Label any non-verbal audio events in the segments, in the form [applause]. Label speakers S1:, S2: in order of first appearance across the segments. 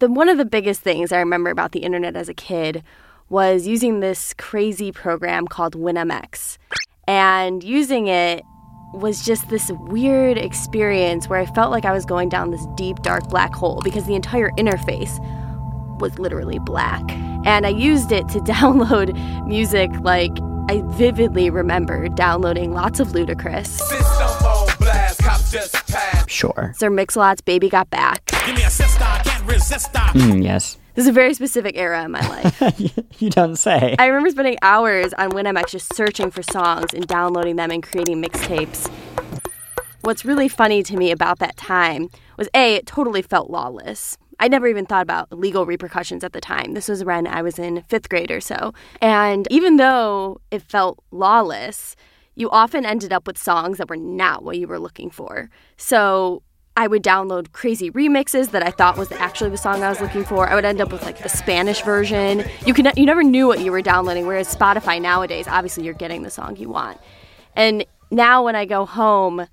S1: the one of the biggest things I remember about the internet as a kid was using this crazy program called WinMX. And using it was just this weird experience where I felt like I was going down this deep, dark black hole because the entire interface was literally black. And I used it to [laughs] download music like I vividly remember downloading lots of Ludacris.
S2: Sure.
S1: Sir Mix-a-Lot's Baby Got Back.
S2: Mm, yes.
S1: This is a very specific era in my life. [laughs]
S2: you don't say.
S1: I remember spending hours on WinMX just searching for songs and downloading them and creating mixtapes. What's really funny to me about that time was A, it totally felt lawless. I never even thought about legal repercussions at the time. This was when I was in fifth grade or so. And even though it felt lawless, you often ended up with songs that were not what you were looking for. So I would download crazy remixes that I thought was actually the song I was looking for. I would end up with like the Spanish version. You can you never knew what you were downloading. Whereas Spotify nowadays, obviously you're getting the song you want. And now when I go home,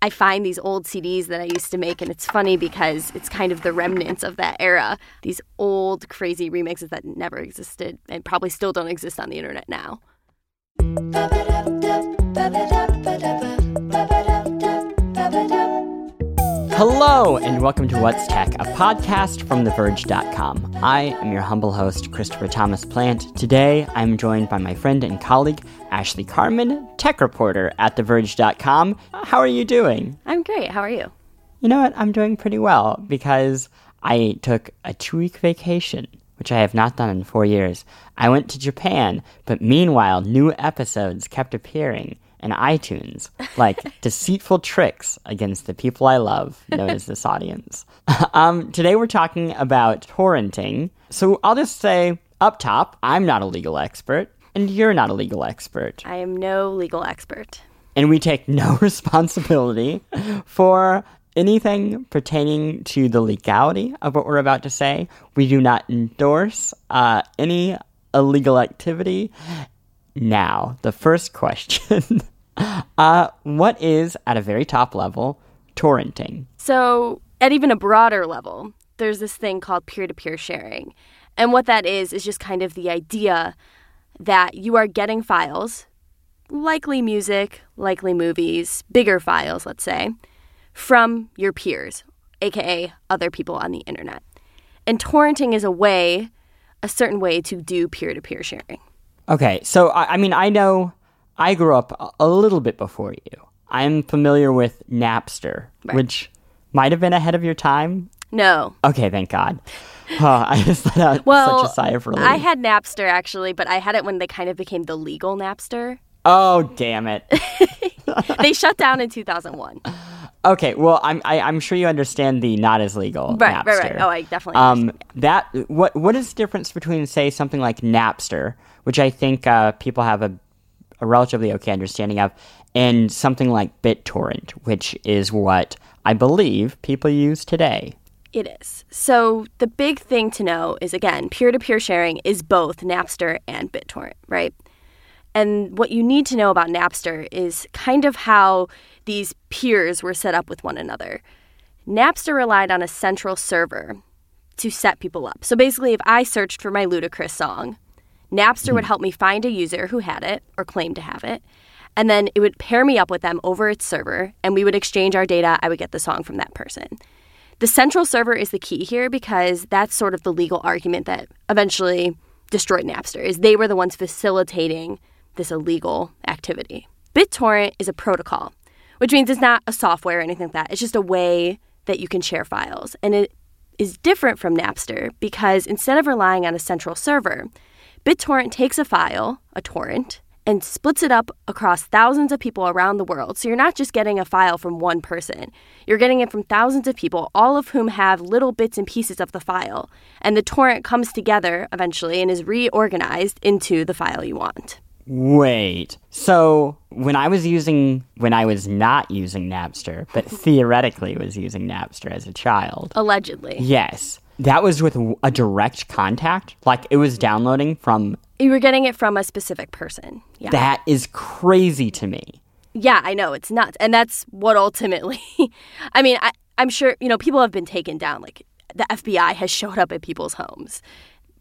S1: I find these old CDs that I used to make, and it's funny because it's kind of the remnants of that era. These old crazy remixes that never existed and probably still don't exist on the internet now.
S2: Hello, and welcome to What's Tech, a podcast from TheVerge.com. I am your humble host, Christopher Thomas Plante. Today, I'm joined by my friend and colleague, Ashley Carman, tech reporter at TheVerge.com. How are you doing?
S1: I'm great. How are you?
S2: You know what? I'm doing pretty well because I took a two week vacation, which I have not done in four years. I went to Japan, but meanwhile, new episodes kept appearing in iTunes, like [laughs] deceitful tricks against the people I love, known as this audience. [laughs] um, today we're talking about torrenting. So I'll just say up top, I'm not a legal expert, and you're not a legal expert.
S1: I am no legal expert.
S2: And we take no [laughs] responsibility for anything pertaining to the legality of what we're about to say. We do not endorse uh, any illegal activity. Now, the first question uh, what is, at a very top level, torrenting?
S1: So, at even a broader level, there's this thing called peer to peer sharing. And what that is, is just kind of the idea that you are getting files, likely music, likely movies, bigger files, let's say, from your peers, aka other people on the internet. And torrenting is a way, a certain way to do peer to peer sharing.
S2: Okay, so I, I mean, I know I grew up a, little bit before you. I'm familiar with Napster,
S1: Right.
S2: which might have been ahead of your time.
S1: No.
S2: Okay, thank God. Oh, [laughs] I just let out
S1: Well,
S2: such a sigh of relief.
S1: I had Napster actually, but I had it when they kind of became the legal Napster.
S2: oh, damn it. [laughs]
S1: they shut down in 2001.
S2: Okay, well, I'm I, I'm sure you understand the not as legal
S1: Right,
S2: Napster.
S1: right, right. Oh, I definitely
S2: Um,
S1: understand,
S2: that what what is the difference between say something like Napster, which I think uh, people have a a relatively okay understanding of, and something like BitTorrent, which is what I believe people use today.
S1: It is. So the big thing to know is again, peer to peer sharing is both Napster and BitTorrent, right? And what you need to know about Napster is kind of how these peers were set up with one another. Napster relied on a central server to set people up. So basically, if I searched for my Ludacris song, Napster would hmm. help me find a user who had it or claimed to have it. And then it would pair me up with them over its server, and we would exchange our data. I would get the song from that person. The central server is the key here because that's sort of the legal argument that eventually destroyed Napster is they were the ones facilitating this illegal activity. BitTorrent is a protocol, which means it's not a software or anything like that. It's just a way that you can share files. And it is different from Napster because instead of relying on a central server, BitTorrent takes a file, a torrent, and splits it up across thousands of people around the world. So you're not just getting a file from one person, you're getting it from thousands of people, all of whom have little bits and pieces of the file. And the torrent comes together eventually and is reorganized into the file you want.
S2: Wait. So when I was using when I was not using Napster, but theoretically was using Napster as a child.
S1: Allegedly.
S2: Yes. That was with a direct contact. Like it was downloading from
S1: You were getting it from a specific person. Yeah.
S2: that is crazy to me.
S1: Yeah, I know it's nuts, and that's what ultimately. [laughs] I mean, I, I'm sure you know people have been taken down. Like the FBI has showed up at people's homes,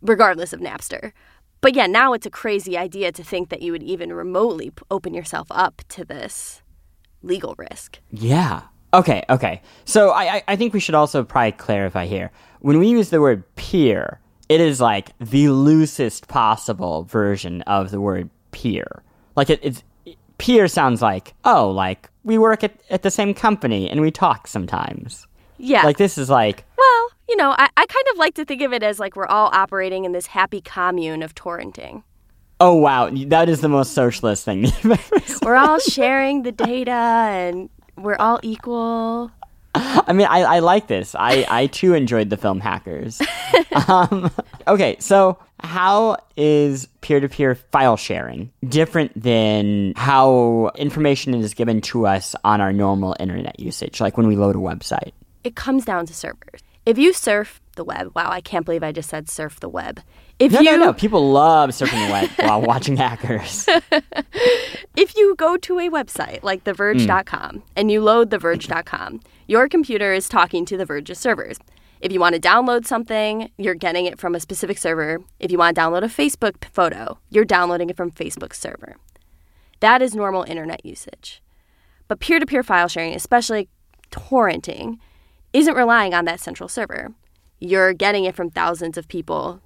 S1: regardless of Napster. But yeah, now it's a crazy idea to think that you would even remotely open yourself up to this legal risk.
S2: Yeah. Okay, okay. So I, I, I think we should also probably clarify here. When we use the word peer, it is like the loosest possible version of the word peer. Like it, it's peer sounds like, oh, like we work at, at the same company and we talk sometimes.
S1: Yeah.
S2: Like this is like
S1: well, you know, I, I kind of like to think of it as like we're all operating in this happy commune of torrenting.
S2: Oh wow, that is the most socialist thing [laughs] you've ever said.
S1: We're all sharing the data and we're all equal. [laughs]
S2: I mean, I, I like this. I, I too enjoyed the film Hackers. [laughs] um, okay, so how is peer to peer file sharing different than how information is given to us on our normal internet usage, like when we load a website?
S1: It comes down to servers. If you surf the web, wow, I can't believe I just said surf the web. If
S2: No,
S1: you
S2: no, no. People love surfing the web while watching Hackers. [laughs]
S1: if you go to a website like theverge.com mm. and you load theverge.com, your computer is talking to the Verge's servers. If you want to download something, you're getting it from a specific server. If you want to download a Facebook photo, you're downloading it from Facebook's server. That is normal internet usage. But peer to peer file sharing, especially torrenting, isn't relying on that central server. You're getting it from thousands of people.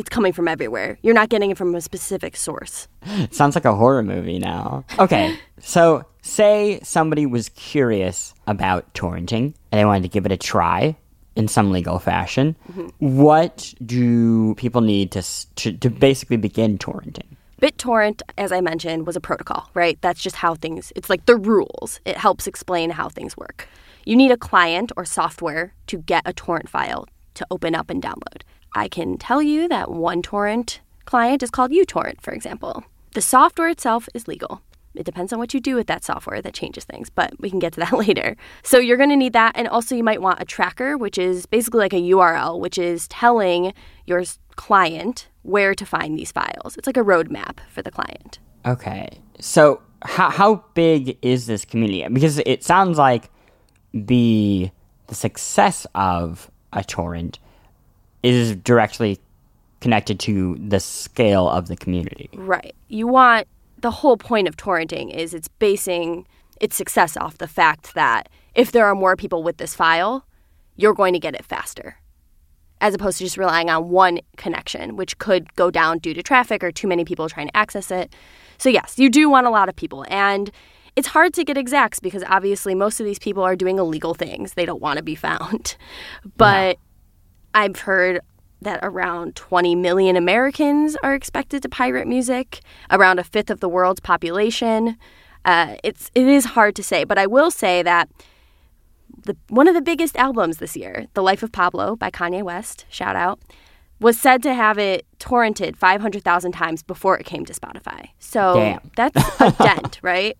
S1: It's coming from everywhere. You're not getting it from a specific source.
S2: Sounds like a horror movie now. Okay, [laughs] so say somebody was curious about torrenting and they wanted to give it a try in some legal fashion. Mm-hmm. What do people need to, to to basically begin torrenting?
S1: BitTorrent, as I mentioned, was a protocol, right? That's just how things, it's like the rules. It helps explain how things work. You need a client or software to get a torrent file to open up and download. I can tell you that one torrent client is called uTorrent, for example. The software itself is legal. It depends on what you do with that software that changes things, but we can get to that [laughs] later. So you're going to need that. And also, you might want a tracker, which is basically like a URL, which is telling your client where to find these files. It's like a roadmap for the client.
S2: Okay, so how how big is this community? Because it sounds like the the success of a torrent is directly connected to the scale of the community.
S1: Right. You want the whole point of torrenting is it's basing its success off the fact that if there are more people with this file, you're going to get it faster. As opposed to just relying on one connection, which could go down due to traffic or too many people trying to access it. So, yes, you do want a lot of people. And it's hard to get exacts because obviously most of these people are doing illegal things. They don't want to be found. [laughs] But I've heard that around 20 million Americans are expected to pirate music, around a fifth of the world's population. Uh, it's it is hard to say, but I will say that the one of the biggest albums this year, "The Life of Pablo" by Kanye West, shout out, was said to have it torrented 500,000 times before it came to Spotify. So
S2: Damn.
S1: that's a [laughs] dent, right?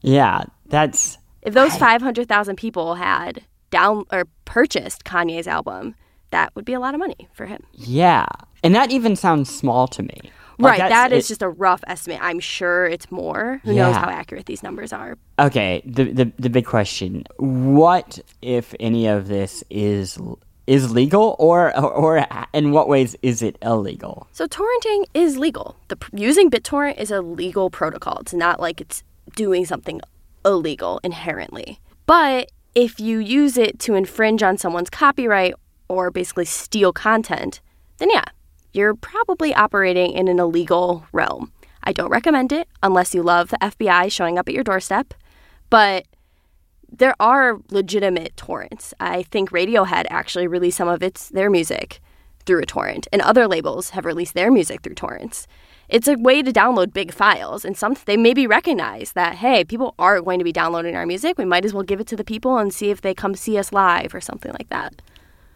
S2: Yeah, that's
S1: If those 500,000 people had down or purchased Kanye's album, that would be a lot of money for him.
S2: yeah, and that even sounds small to me. Like,
S1: right,
S2: that's- it-
S1: just a rough estimate. I'm sure it's more. Who knows how accurate these numbers are?
S2: Okay, the, the the big question: What, if any of this, is is legal, or or, or in what ways is it illegal?
S1: So torrenting is legal. The using BitTorrent is a legal protocol. It's not like it's doing something illegal inherently. But if you use it to infringe on someone's copyright or basically steal content, then yeah, you're probably operating in an illegal realm. I don't recommend it unless you love the FBI showing up at your doorstep, but there are legitimate torrents. I think Radiohead actually released some of its their music through a torrent, and other labels have released their music through torrents. It's a way to download big files, and some they maybe recognize that hey, people are going to be downloading our music. We might as well give it to the people and see if they come see us live or something like that.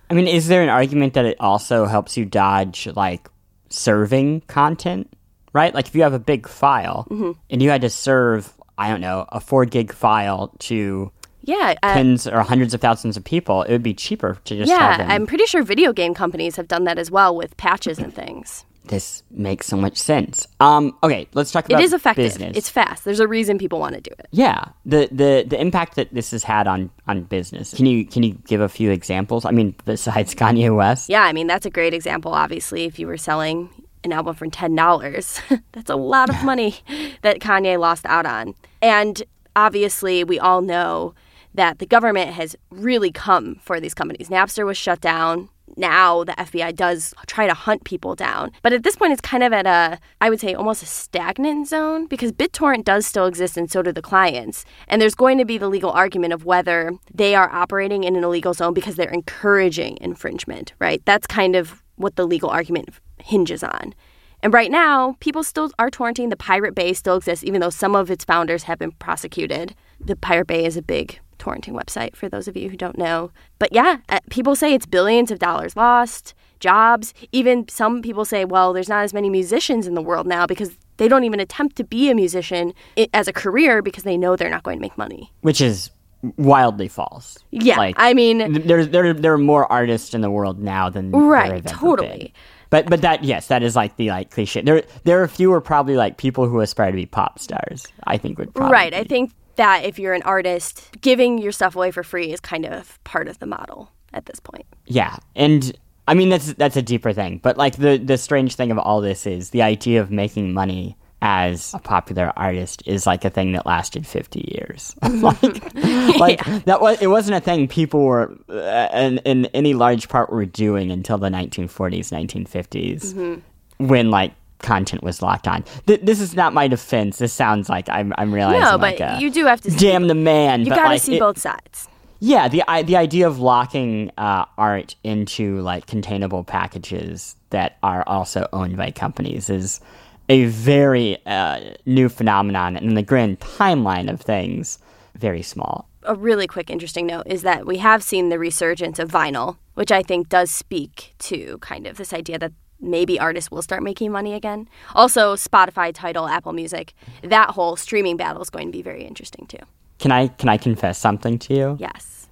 S2: I mean, is there an argument that it also helps you dodge like serving content, right? Like if you have a big file
S1: Mm-hmm.
S2: and you had to serve, I don't know, a four gig file to
S1: Yeah, uh,
S2: tens or hundreds of thousands of people, it would be cheaper to just
S1: yeah. I'm pretty sure video game companies have done that as well with patches and things.
S2: This makes so much sense. Um, okay, let's talk
S1: It
S2: about
S1: is effective.
S2: business.
S1: It's fast. There's a reason people want to do it.
S2: yeah, the, the the impact that this has had on on business. Can you can you give a few examples? I mean, besides [laughs] Kanye West.
S1: Yeah, I mean, that's a great example, obviously, if you were selling an album for $10. [laughs] that's a lot of money [laughs] that Kanye lost out on. And obviously, we all know that the government has really come for these companies. Napster was shut down. Now the FBI does try to hunt people down. But at this point, it's kind of at a, I would say, almost a stagnant zone because BitTorrent does still exist and so do the clients. And there's going to be the legal argument of whether they are operating in an illegal zone because they're encouraging infringement, right? That's kind of what the legal argument hinges on. And right now, people still are torrenting. The Pirate Bay still exists, even though some of its founders have been prosecuted. The Pirate Bay is a big torrenting website for those of you who don't know. But yeah, uh, people say it's billions of dollars lost, jobs. Even some people say, well, there's not as many musicians in the world now because they don't even attempt to be a musician as a career because they know they're not going to make money.
S2: which is wildly false.
S1: Yeah,
S2: like
S1: I mean,
S2: th- there there are more artists in the world now than there
S1: Right, totally.
S2: been. But but that yes, that is like the like cliche. There there are fewer probably like people who aspire to be pop stars. I think would probably
S1: right. I think that if you're an artist, giving your stuff away for free is kind of part of the model at this point.
S2: Yeah, and I mean that's that's a deeper thing. But like the the strange thing of all this is the idea of making money as a popular artist is like a thing that lasted 50 years. [laughs] [laughs] like like that was it wasn't a thing people were uh, in in any large part were doing until the 1940s, 1950s when like content was locked on. Th- this is not my defense. This sounds like I'm I'm realizing
S1: No,
S2: like
S1: but
S2: a,
S1: you do have to see,
S2: damn the man.
S1: you got to
S2: like,
S1: see
S2: it-
S1: both sides.
S2: yeah, the i- the idea of locking uh, art into like containable packages that are also owned by companies is a very uh, new phenomenon, and in the grand timeline of things, very small.
S1: a really quick interesting note is that we have seen the resurgence of vinyl, which I think does speak to kind of this idea that maybe artists will start making money again. Also, Spotify, Tidal, Apple Music, that whole streaming battle is going to be very interesting too.
S2: Can I can I confess something to you?
S1: Yes.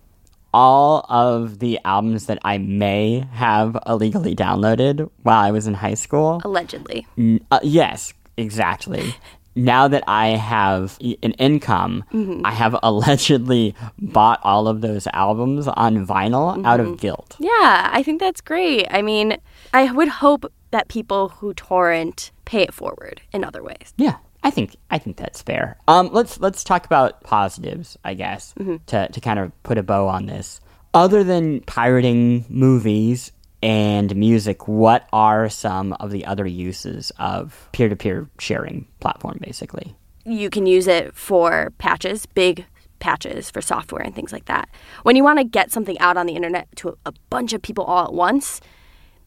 S2: All of the albums that I may have illegally downloaded while I was in high school
S1: Allegedly.
S2: N- uh, yes, exactly. [laughs] now that I have an income, mm-hmm. I have [laughs] allegedly bought all of those albums on vinyl out of mm-hmm. guilt.
S1: Yeah, I think that's great. I mean, I would hope that people who torrent pay it forward in other ways.
S2: Yeah, I think I think that's fair. Um, let's let's talk about positives, I guess, mm-hmm. to to kind of put a bow on this. Other than pirating movies and music, what are some of the other uses of peer to peer sharing platform, basically?
S1: you can use it for patches, big patches for software and things like that. When you want to get something out on the internet to a bunch of people all at once,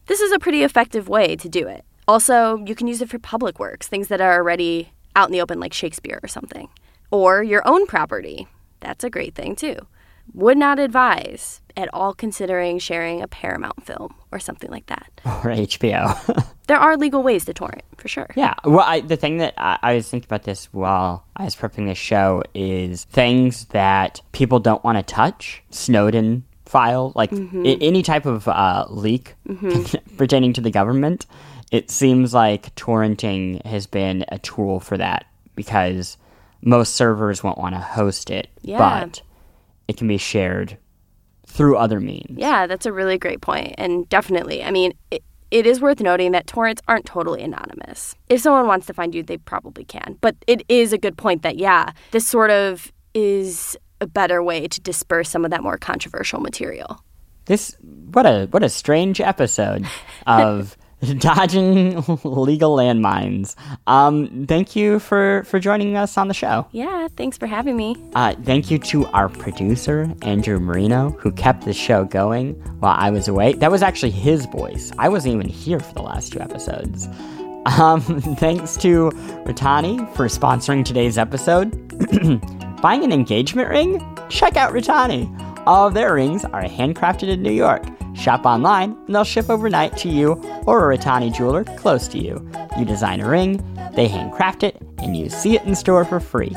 S1: this is a pretty effective way to do it. Also, you can use it for public works, things that are already out in the open, like Shakespeare or something, or your own property. That's a great thing too. Would not advise at all considering sharing a Paramount film or something like that. [laughs]
S2: Or HBO? [laughs]
S1: There are legal ways to torrent, for sure.
S2: Yeah. Well, I, the thing that I, I was thinking about this while I was prepping this show is things that people don't want to touch. Snowden file, like I- any type of uh, leak [laughs] pertaining to the government. It seems like torrenting has been a tool for that because most servers won't want to host it,
S1: Yeah.
S2: but it can be shared through other means.
S1: Yeah, that's a really great point. And definitely, I mean, it, it is worth noting that torrents aren't totally anonymous. If someone wants to find you, they probably can. But it is a good point that, yeah, this sort of is a better way to disperse some of that more controversial material.
S2: This what a what a strange episode [laughs] of [laughs] dodging [laughs] legal landmines. Um, thank you for for joining us on the show.
S1: Yeah, thanks for having me.
S2: Uh, thank you to our producer Andrew Marino who kept the show going while I was away. That was actually his voice. I wasn't even here for the last two episodes. Um, [laughs] thanks to Ritani for sponsoring today's episode. [clears throat] Buying an engagement ring? Check out Ritani. All of their rings are handcrafted in New York. Shop online and they'll ship overnight to you or a Ritani jeweler close to you. You design a ring, they handcraft it, and you see it in store for free.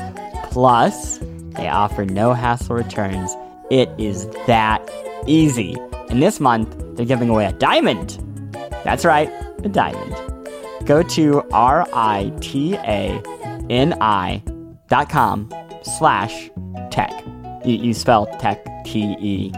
S2: Plus, they offer no hassle returns. It is that easy. And this month, they're giving away a diamond. That's right, a diamond. go to R-I-T-A-N-I dot com slash tech. You, you spell tech, T-E-C-H.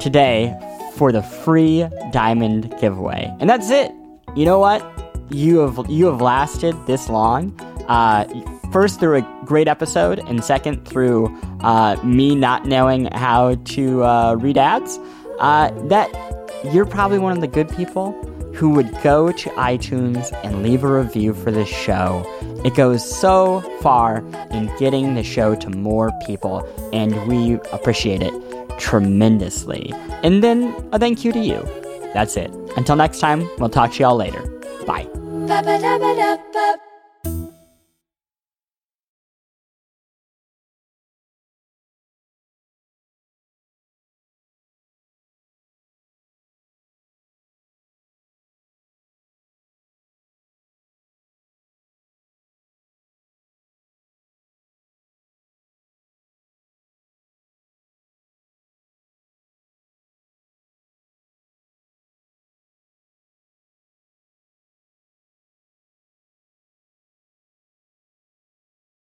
S2: Today for the free diamond giveaway. And that's it. You know what? You have you have lasted this long. Uh, first through a great episode, and second through uh, me not knowing how to uh, read ads. Uh, that you're probably one of the good people who would go to iTunes and leave a review for this show. It goes so far in getting the show to more people, and we appreciate it tremendously. And then a thank you to you. That's it. Until next time, we'll talk to y'all later. Bye.